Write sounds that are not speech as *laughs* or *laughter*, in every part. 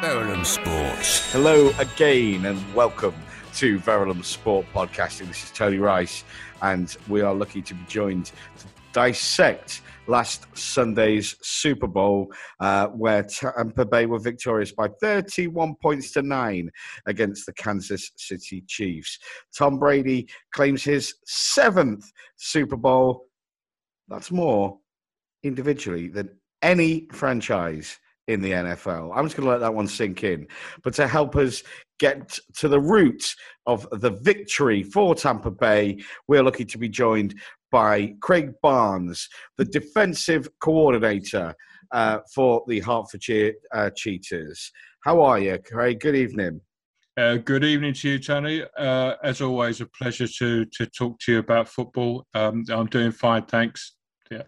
Verulam Sports. Hello again and welcome to Verulam Sport Podcasting. This is Tony Rice, and we are lucky to be joined to dissect last Sunday's Super Bowl, uh, where Tampa Bay were victorious by 31 points to nine against the Kansas City Chiefs. Tom Brady claims his seventh Super Bowl. That's more individually than any franchise in the NFL. I'm just going to let that one sink in. But to help us get to the root of the victory for Tampa Bay, we're lucky to be joined by Craig Barnes, the defensive coordinator uh, for the Hertfordshire uh, Cheetahs. How are you, Craig? Good evening. Uh, good evening to you, Tony. Uh, as always, a pleasure to to talk to you about football. Um, I'm doing fine, thanks. Yeah.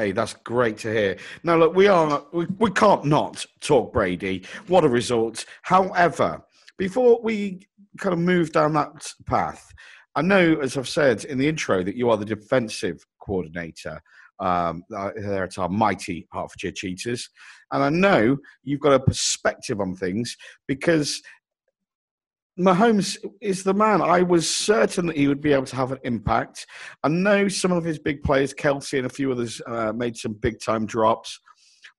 Hey, that's great to hear. Now, look, we are we, we can't not talk Brady. What a result! However, before we kind of move down that path, I know, as I've said in the intro, that you are the defensive coordinator um, there at our mighty Hertfordshire Cheetahs. And I know you've got a perspective on things because Mahomes is the man. I was certain that he would be able to have an impact. I know some of his big players, Kelce and a few others, uh, made some big time drops.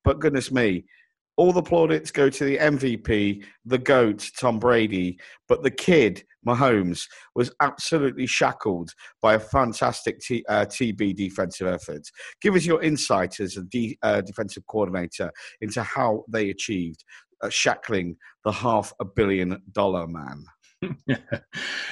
But goodness me, all the plaudits go to the MVP, the GOAT, Tom Brady, but the kid, Mahomes, was absolutely shackled by a fantastic T, uh, TB defensive effort. Give us your insight as a uh, defensive coordinator into how they achieved uh, shackling the half a billion dollar man. *laughs*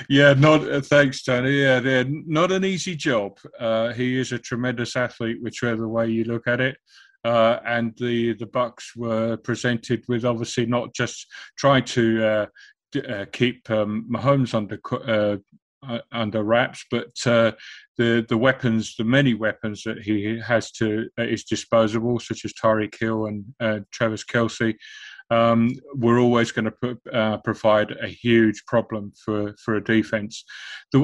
yeah, not uh, thanks, Tony. Yeah, not an easy job. Uh, he is a tremendous athlete, whichever way you look at it. Uh, and the the Bucks were presented with obviously not just trying to uh, d- uh, keep um, Mahomes under uh, under wraps, but the the weapons, the many weapons that he has to at his disposal, such as Tyreek Hill and Travis Kelce, um, we're always going to uh, provide a huge problem for, for a defense. The,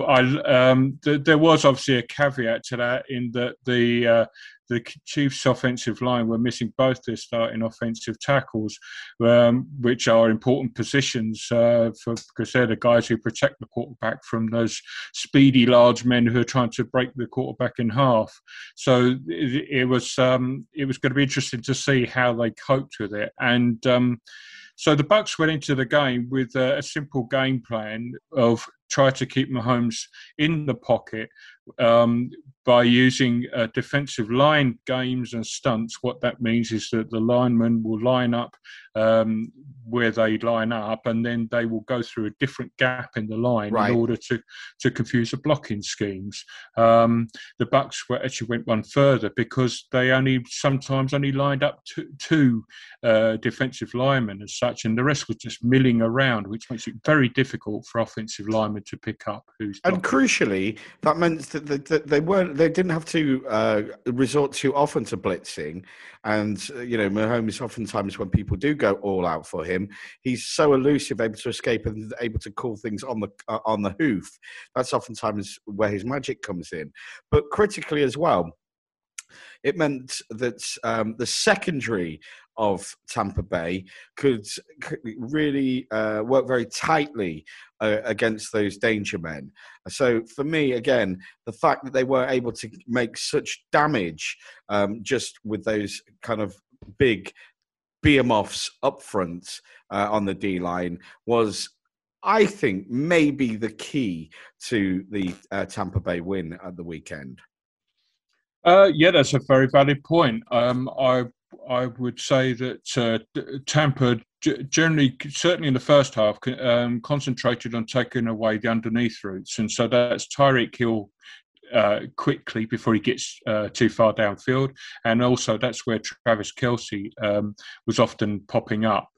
um, the, there was obviously a caveat to that in that the uh, the Chiefs' offensive line were missing both their starting offensive tackles, um, which are important positions uh, for because they're the guys who protect the quarterback from those speedy large men who are trying to break the quarterback in half. So it, it was um, it was going to be interesting to see how they coped with it and. Um, so the Bucks went into the game with a, a simple game plan of try to keep Mahomes in the pocket, um, by using uh, defensive line games and stunts, what that means is that the linemen will line up um, where they line up, and then they will go through a different gap in the line right. in order to to confuse the blocking schemes. Um, the Bucks were, actually went one further because they only sometimes only lined up two, two uh, defensive linemen as such, and the rest was just milling around, which makes it very difficult for offensive linemen to pick up. Who's and crucially, that meant they weren't they didn't have to uh, resort too often to blitzing, and uh, you know Mahomes oftentimes when people do go all out for him, he's so elusive, able to escape and able to call things on the uh, on the hoof. That's oftentimes where his magic comes in. But critically as well, it meant that um, the secondary of Tampa Bay could, could really uh, work very tightly uh, against those danger men. So for me, again, the fact that they were able to make such damage um, just with those kind of big behemoths up front uh, on the D line was I think maybe the key to the uh, Tampa Bay win at the weekend. Uh, yeah, that's a very valid point. Um, I I would say that uh, Tampa generally, certainly in the first half, um, concentrated on taking away the underneath routes, and so that's Tyreek Hill uh, quickly before he gets uh, too far downfield, and also that's where Travis Kelce um, was often popping up.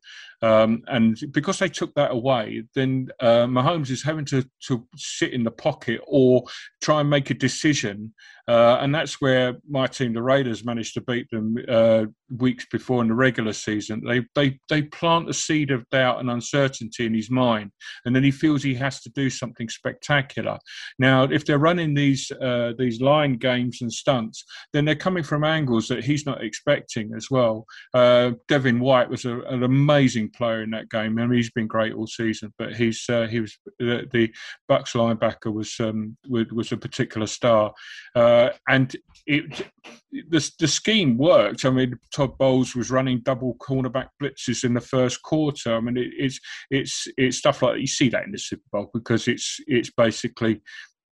Um, and because they took that away, then uh, Mahomes is having to, to sit in the pocket or try and make a decision. Uh, and that's where my team, the Raiders, managed to beat them uh, weeks before in the regular season, they they they plant a seed of doubt and uncertainty in his mind, and then he feels he has to do something spectacular. Now, if they're running these uh, these line games and stunts, then they're coming from angles that he's not expecting as well. Uh, Devin White was a, an amazing player in that game. I mean, he's been great all season, but he's uh, he was the, the Bucks linebacker was um, was a particular star, uh, and it the the scheme worked. I mean, Todd Bowles was running double cornerback blitzes in the first quarter. I mean, it, it's it's it's stuff like you see that in the Super Bowl because it's it's basically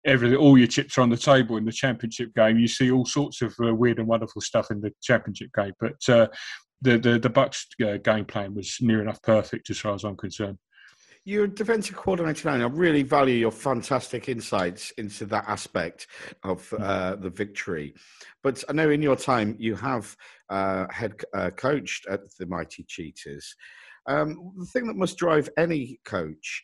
everything. All your chips are on the table in the championship game. You see all sorts of uh, weird and wonderful stuff in the championship game, but. Uh, the, the the Bucks uh, game plan was near enough perfect as far as I'm concerned. You're a defensive coordinator now. I really value your fantastic insights into that aspect of mm. uh, the victory. But I know in your time you have uh, head uh, coached at the Mighty Cheetahs. Um, the thing that must drive any coach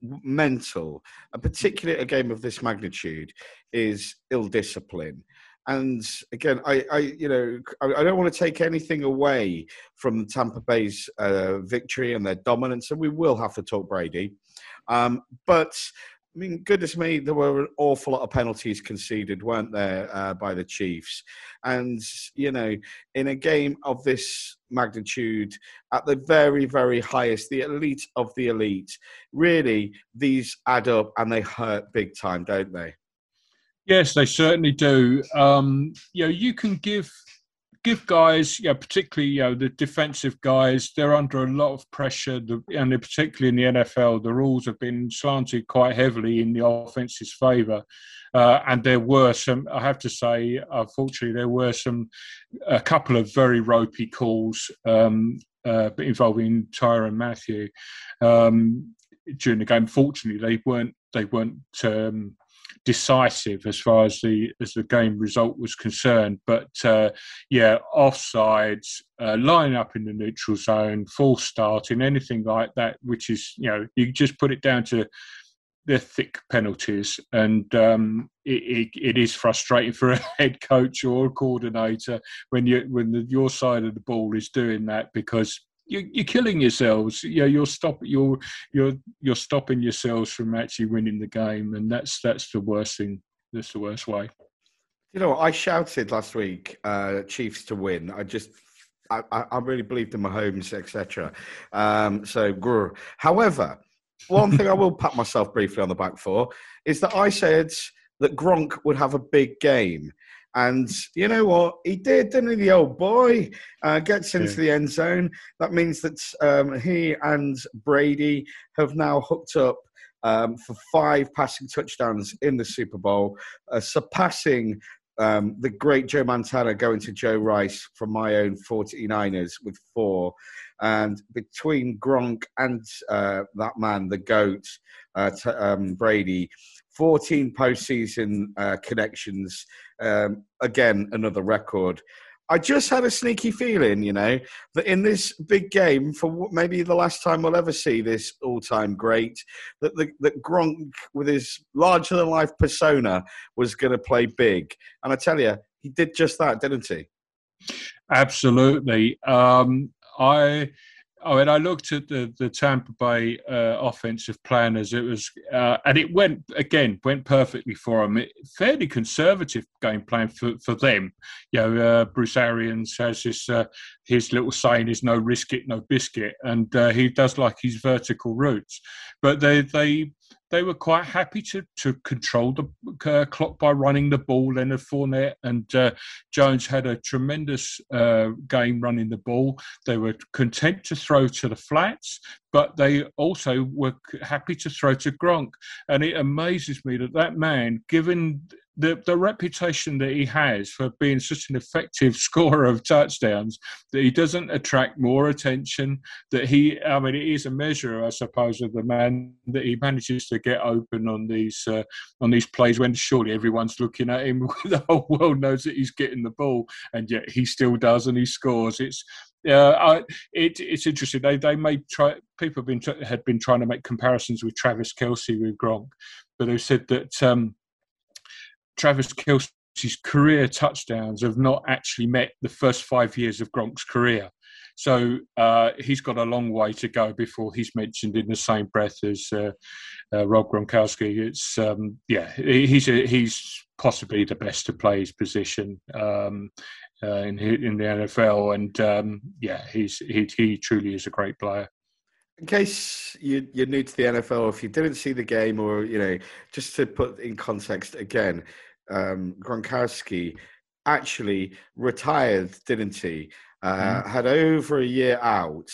mental, particularly a game of this magnitude, is ill discipline and again, I, I you know, I, I, don't want to take anything away from Tampa Bay's uh, victory and their dominance, and we will have to talk Brady. Um, but I mean, goodness me, there were an awful lot of penalties conceded, weren't there, uh, by the Chiefs? And, you know, in a game of this magnitude, at the very, very highest, the elite of the elite, really, these add up and they hurt big time, don't they? Yes, they certainly do. Um, you know, you can give give guys, you know, particularly you know the defensive guys, they're under a lot of pressure, and particularly in the NFL, the rules have been slanted quite heavily in the offense's favour. Uh, and there were some, I have to say, unfortunately, there were some, a couple of very ropey calls um, uh, involving Tyrann Mathieu um, during the game. Fortunately, they weren't they weren't um, decisive as far as the as the game result was concerned. But uh, yeah, offsides, uh, lining up in the neutral zone, false starting, anything like that, which is you know you just put it down to the thick penalties, and um, it, it, it is frustrating for a *laughs* head coach or a coordinator when you when the, your side of the ball is doing that because you're, you're killing yourselves. You know, you're stop you're you're you're stopping yourselves from actually winning the game, and that's that's the worst thing. That's the worst way. You know, I shouted last week, uh, Chiefs to win. I just I, I really believed in Mahomes, etc. Um, so, grr. however, one thing I will *laughs* pat myself briefly on the back for is that I said that Gronk would have a big game. And you know what? He did, didn't he? The old boy uh, gets into yeah. the end zone. That means that um, he and Brady have now hooked up um, for five passing touchdowns in the Super Bowl, uh, surpassing um, the great Joe Montana going to Joe Rice from my own 49ers with four. And between Gronk and uh, that man, the GOAT, uh, t- um, Brady, 14 postseason uh, connections. Um, again, another record. I just had a sneaky feeling, you know, that in this big game, for maybe the last time we'll ever see this all-time great, that the, that Gronk, with his larger-than-life persona, was going to play big. And I tell you, he did just that, didn't he? Absolutely. Um, I Oh, and I looked at the, the Tampa Bay uh, offensive plan as it was, uh, and it went again went perfectly for them. It, fairly conservative game plan for, for them. You know, uh, Bruce Arians has this uh, his little saying is "no risk it, no biscuit," and uh, he does like his vertical routes. But they they they were quite happy to to control the uh, clock by running the ball. Leonard Fournette and uh, Jones had a tremendous uh, game running the ball. They were content to throw to the flats, but they also were happy to throw to Gronk. And it amazes me that that man, given the, the reputation that he has for being such an effective *laughs* scorer of touchdowns, that he doesn't attract more attention, that he, I mean, it is a measure, I suppose, of the man that he manages to get open on these uh, on these plays when surely everyone's looking at him, *laughs* the whole world knows that he's getting the ball, and yet he still does and he scores. It's uh, it, it's interesting. They they made try people have been had been trying to make comparisons with Travis Kelce with Gronk, but they said that um, Travis Kelce his career touchdowns have not actually met the first five years of Gronk's career. So uh, he's got a long way to go before he's mentioned in the same breath as uh, uh, Rob Gronkowski. It's um, yeah, he's a, he's possibly the best to play his position um, uh, in in the NFL, and um, yeah, he's he, he truly is a great player. In case you, you're new to the NFL, if you didn't see the game, or you know, just to put in context again, um, Gronkowski actually retired, didn't he? Uh, mm. Had over a year out,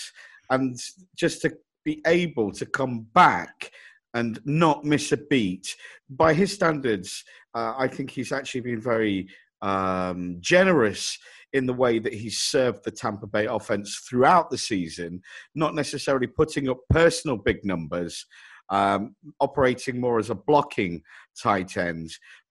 and just to be able to come back and not miss a beat by his standards, uh, I think he's actually been very um, generous in the way that he's served the Tampa Bay offense throughout the season, not necessarily putting up personal big numbers, um, operating more as a blocking tight end.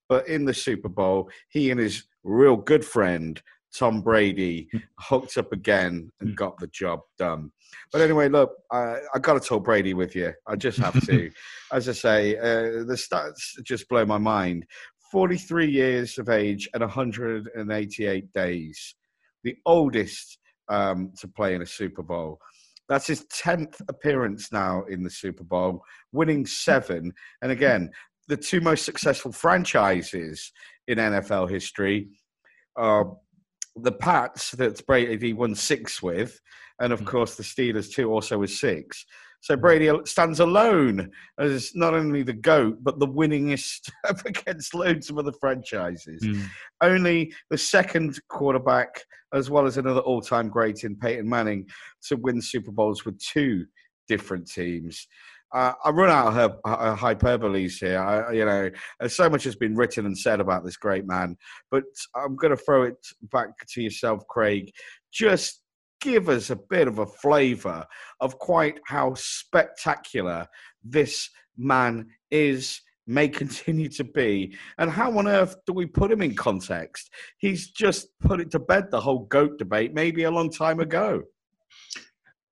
But in the Super Bowl, he and his real good friend, Tom Brady, *laughs* hooked up again and hmm. got the job done. But anyway, look, I, I got to talk Brady with you. I just have to. *laughs* As I say, uh, the stats just blow my mind. 43 years of age and 188 days, the oldest um, to play in a Super Bowl. That's his 10th appearance now in the Super Bowl, winning seven. And again, the two most successful franchises in NFL history are the Pats that Brady won six with, and of hmm. course the Steelers too, also with six. So Brady stands alone as not only the GOAT, but the winningest *laughs* against loads of other franchises. Mm. Only the second quarterback, as well as another all time great in Peyton Manning, to win Super Bowls with two different teams. Uh, I run out of her, her hyperboles here. I, you know, so much has been written and said about this great man, but I'm going to throw it back to yourself, Craig. Just give us a bit of a flavour of quite how spectacular this man is, may *laughs* continue to be, and how on earth do we put him in context? He's just put it to bed the whole goat debate maybe a long time ago.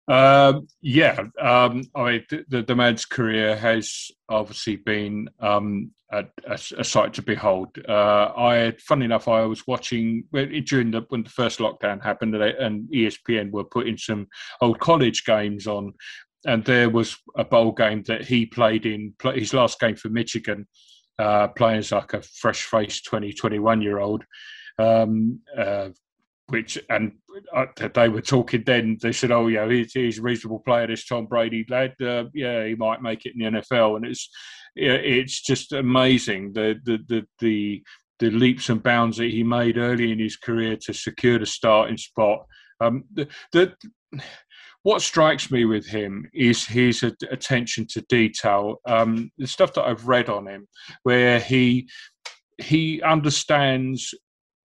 Um, yeah, um, I mean, the, the, man's career has obviously been um, a, a, a, sight to behold. Uh, I, funny enough, I was watching during the when the first lockdown happened, and ESPN were putting some old college games on, and there was a bowl game that he played in his last game for Michigan, uh, playing as like a fresh-faced 20, 21 year old. Um, uh, which and uh, they were talking then. They said, "Oh, yeah, he's, he's a reasonable player. This Tom Brady lad, uh, yeah, he might make it in the NFL." And it's it's just amazing the the the the, the leaps and bounds that he made early in his career to secure the starting spot. Um, the, the what strikes me with him is his attention to detail. Um, the stuff that I've read on him, where he he understands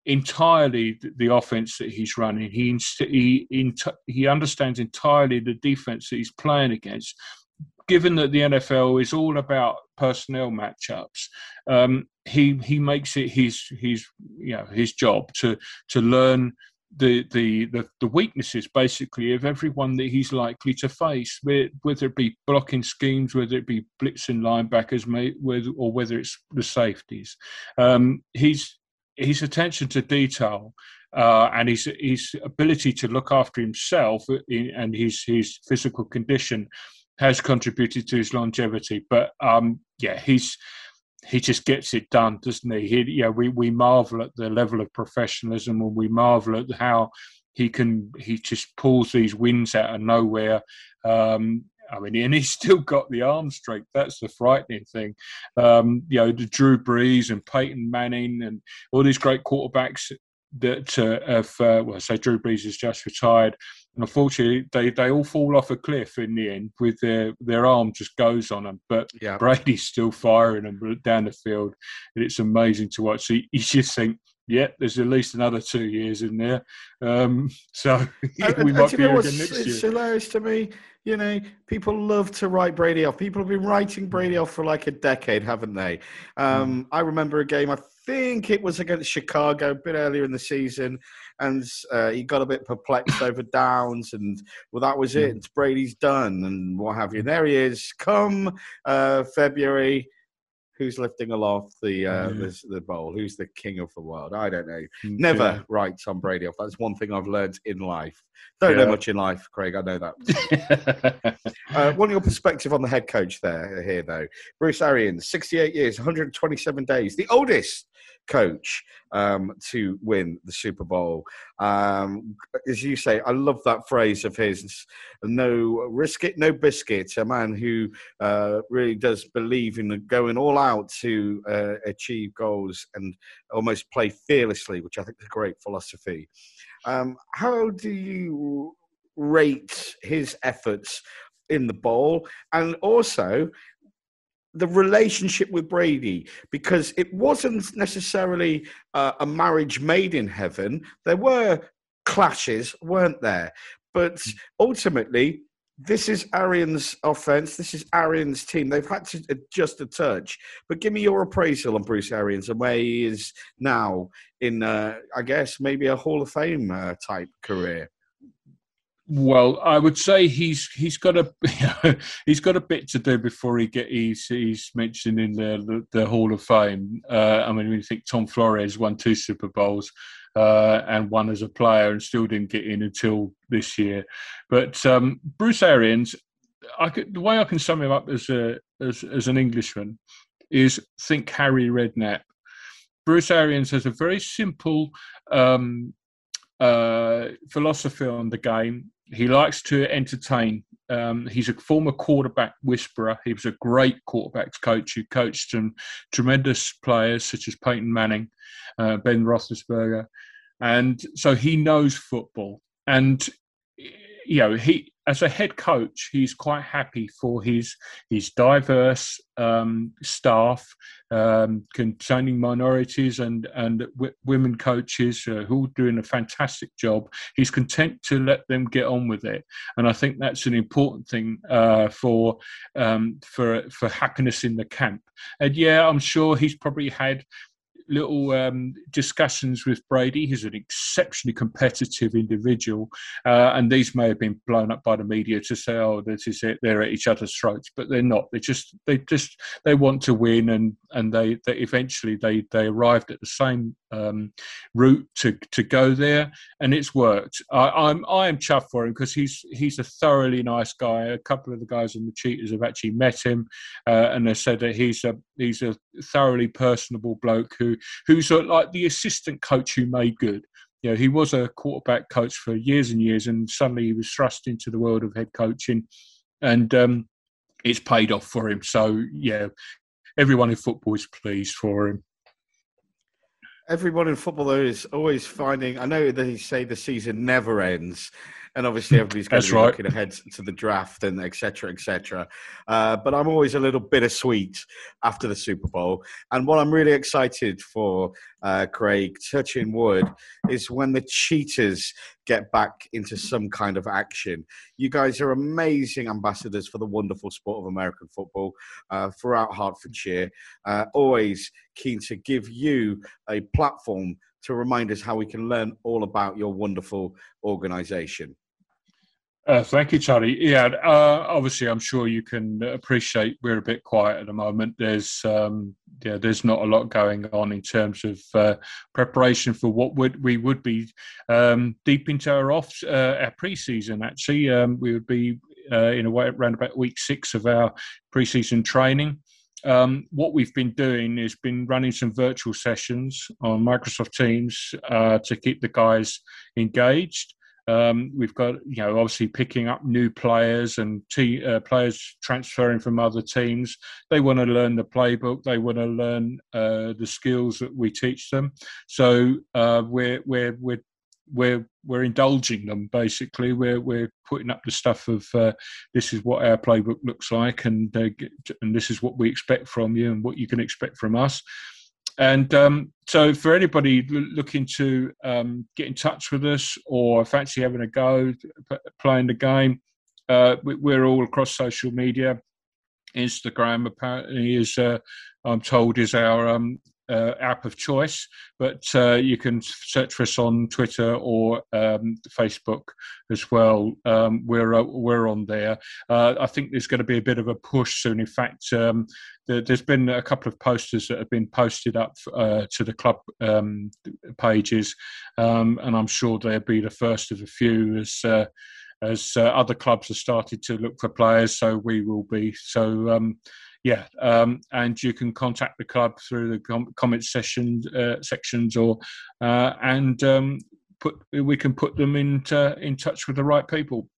entirely the offense that he's running. He he he understands entirely the defense that he's playing against. Given that the NFL is all about personnel matchups, um, he he makes it his his you know his job to to learn the, the the the weaknesses basically of everyone that he's likely to face, whether it be blocking schemes, whether it be blitzing linebackers, or whether it's the safeties. Um, he's his attention to detail uh, and his his ability to look after himself in, and his his physical condition has contributed to his longevity. But um, yeah, he's he just gets it done, doesn't he? he? Yeah, we we marvel at the level of professionalism, and we marvel at how he can he just pulls these wins out of nowhere. Um, I mean, and he's still got the arm strength. That's the frightening thing. Um, you know, the Drew Brees and Peyton Manning and all these great quarterbacks that uh, have, uh, well, say Drew Brees has just retired. And unfortunately, they, they all fall off a cliff in the end with their, their arm just goes on them. But yeah. Brady's still firing them down the field. And it's amazing to watch. So you, you just think, yeah, there's at least another two years in there. Um, *laughs* so we might be here again next year. It's hilarious to me. You know, people love to write Brady off. People have been writing Brady off for like a decade, haven't they? Um, mm. I remember a game, I think it was against Chicago a bit earlier in the season, and uh, he got a bit perplexed over downs, and well, that was it. Mm. Brady's done, and what have you. And there he is. Come uh, February, who's lifting aloft the uh, Yeah. the, the bowl? Who's the king of the world? I don't know. Never Yeah. write Tom Brady off. That's one thing I've learned in life. Don't know much in life, Craig. I know that. *laughs* Uh, what your perspective on the head coach there here, though? Bruce Arians, 68 years, 127 days, the oldest coach um, to win the Super Bowl. Um, as you say, I love that phrase of his no risk it, no biscuit. A man who uh, really does believe in going all out to uh, achieve goals and almost play fearlessly, which I think is a great philosophy. Um, how do you rate his efforts in the bowl and also the relationship with Brady because it wasn't necessarily uh, a marriage made in heaven. There were clashes, weren't there? But ultimately, this is Arian's offense. This is Arian's team. They've had to adjust a touch. But give me your appraisal on Bruce Arians and where he is now in, uh, I guess, maybe a Hall of Fame uh, type career. Well, I would say he's he's got a *laughs* he's got a bit to do before he get he's he's mentioned in the the, the Hall of Fame. Uh, I mean, when you think Tom Flores won two Super Bowls uh, and won as a player and still didn't get in until this year, but um, Bruce Arians, I could, the way I can sum him up as a as, as an Englishman is think Harry Redknapp. Bruce Arians has a very simple um, uh, philosophy on the game. He likes to entertain. Um, he's a former quarterback whisperer. He was a great quarterbacks coach who coached some tremendous players such as Peyton Manning, uh, Ben Roethlisberger, and so he knows football. And you know, he as a head coach, he's quite happy for his his diverse um, staff um, containing minorities and and w- women coaches uh, who are doing a fantastic job. He's content to let them get on with it, and I think that's an important thing uh, for um, for for happiness in the camp. And yeah, I'm sure he's probably had little um, discussions with Brady. He's an exceptionally competitive individual, uh, and these may have been blown up by the media to say, "Oh, this is it." They're at each other's throats, but they're not. They just, they just, they want to win, and and they, they eventually they they arrived at the same um, route to to go there, and it's worked. I, I'm I am chuffed for him because he's he's a thoroughly nice guy. A couple of the guys in the Cheetahs have actually met him, uh, and they said that he's a he's a thoroughly personable bloke who who's a, like the assistant coach who made good. You know, he was a quarterback coach for years and years, and suddenly he was thrust into the world of head coaching, and um, it's paid off for him. So yeah, everyone in football is pleased for him. Everyone in football, though, is always finding. I know they say the season never ends, and obviously everybody's going That's to be right. looking ahead to the draft and etc. etc. Uh, but I'm always a little bittersweet after the Super Bowl, and what I'm really excited for, uh, Craig, touching wood, is when the Cheetahs get back into some kind of action. You guys are amazing ambassadors for the wonderful sport of American football uh, throughout Hertfordshire. Uh, always keen to give you a platform to remind us how we can learn all about your wonderful organisation. Uh, thank you, Charlie. Yeah, uh, obviously, I'm sure you can appreciate we're a bit quiet at the moment. There's um, yeah, there's not a lot going on in terms of uh, preparation for what would we would be um, deep into our off uh, our pre-season. Actually, um, we would be uh, in a way around about week six of our pre-season training. Um, what we've been doing is been running some virtual sessions on Microsoft Teams uh, to keep the guys engaged. Um, we've got, you know, obviously picking up new players and te- uh, players transferring from other teams. They want to learn the playbook. They want to learn uh, the skills that we teach them. So uh, we're we're we're we're we're indulging them basically. We're we're putting up the stuff of uh, this is what our playbook looks like, and uh, and this is what we expect from you, and what you can expect from us. And um, so, for anybody looking to um, get in touch with us or fancy having a go playing the game, uh, we- we're all across social media. Instagram apparently is, uh, I'm told, is our um, uh, app of choice, but uh, you can search for us on Twitter or um, Facebook as well. Um, we're uh, we're on there. Uh, I think there's going to be a bit of a push soon. In fact, um, there's been a couple of posters that have been posted up uh, to the club um, pages, um, and I'm sure they'll be the first of a few as as uh, other clubs have started to look for players, so we will be. So um, yeah, um, and you can contact the club through the com- comment session uh, sections, or uh, and um, put we can put them into in touch with the right people.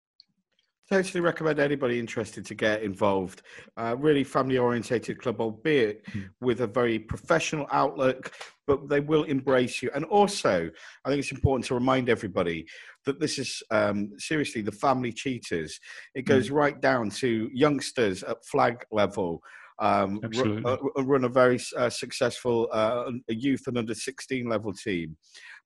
Totally recommend anybody interested to get involved. Uh, really family orientated club, albeit mm. with a very professional outlook, but they will embrace you. And also, I think it's important to remind everybody that this is um, seriously the family Cheetahs. It hmm. goes mm. right down to youngsters at flag level. Um, run, uh, run, a very uh, successful uh, youth and under 16 level team.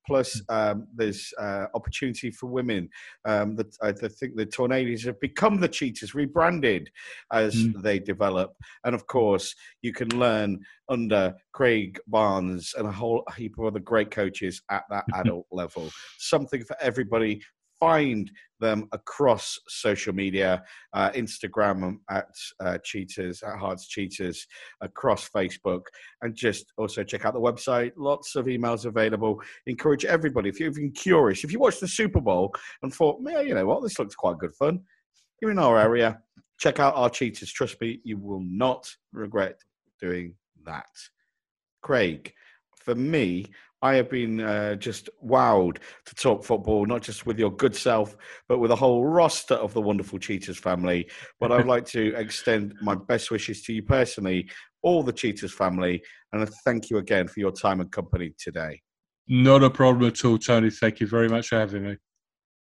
Plus, hmm. um, there's uh, opportunity for women. Um, that I, think the Tornadoes have become the Cheetahs, rebranded as mm. they develop. And of course, you can learn under Craig Barnes and a whole heap of other great coaches at that *laughs* adult level. Something for everybody find them across social media, uh, Instagram at uh, Cheetahs, at Herts Cheetahs, across Facebook, and just also check out the website. Lots of emails available. Encourage everybody, if you've been curious, if you watched the Super Bowl and thought, man, you know what, this looks quite good fun, you're in our area, check out our Cheetahs. Trust me, you will not regret doing that. Craig, for me, I have been uh, just wowed to talk football, not just with your good self, but with a whole roster of the wonderful Cheetahs family. But I'd like to *laughs* extend my best wishes to you personally, all the Cheetahs family, and thank you again for your time and company today. Not a problem at all, Tony. Thank you very much for having me.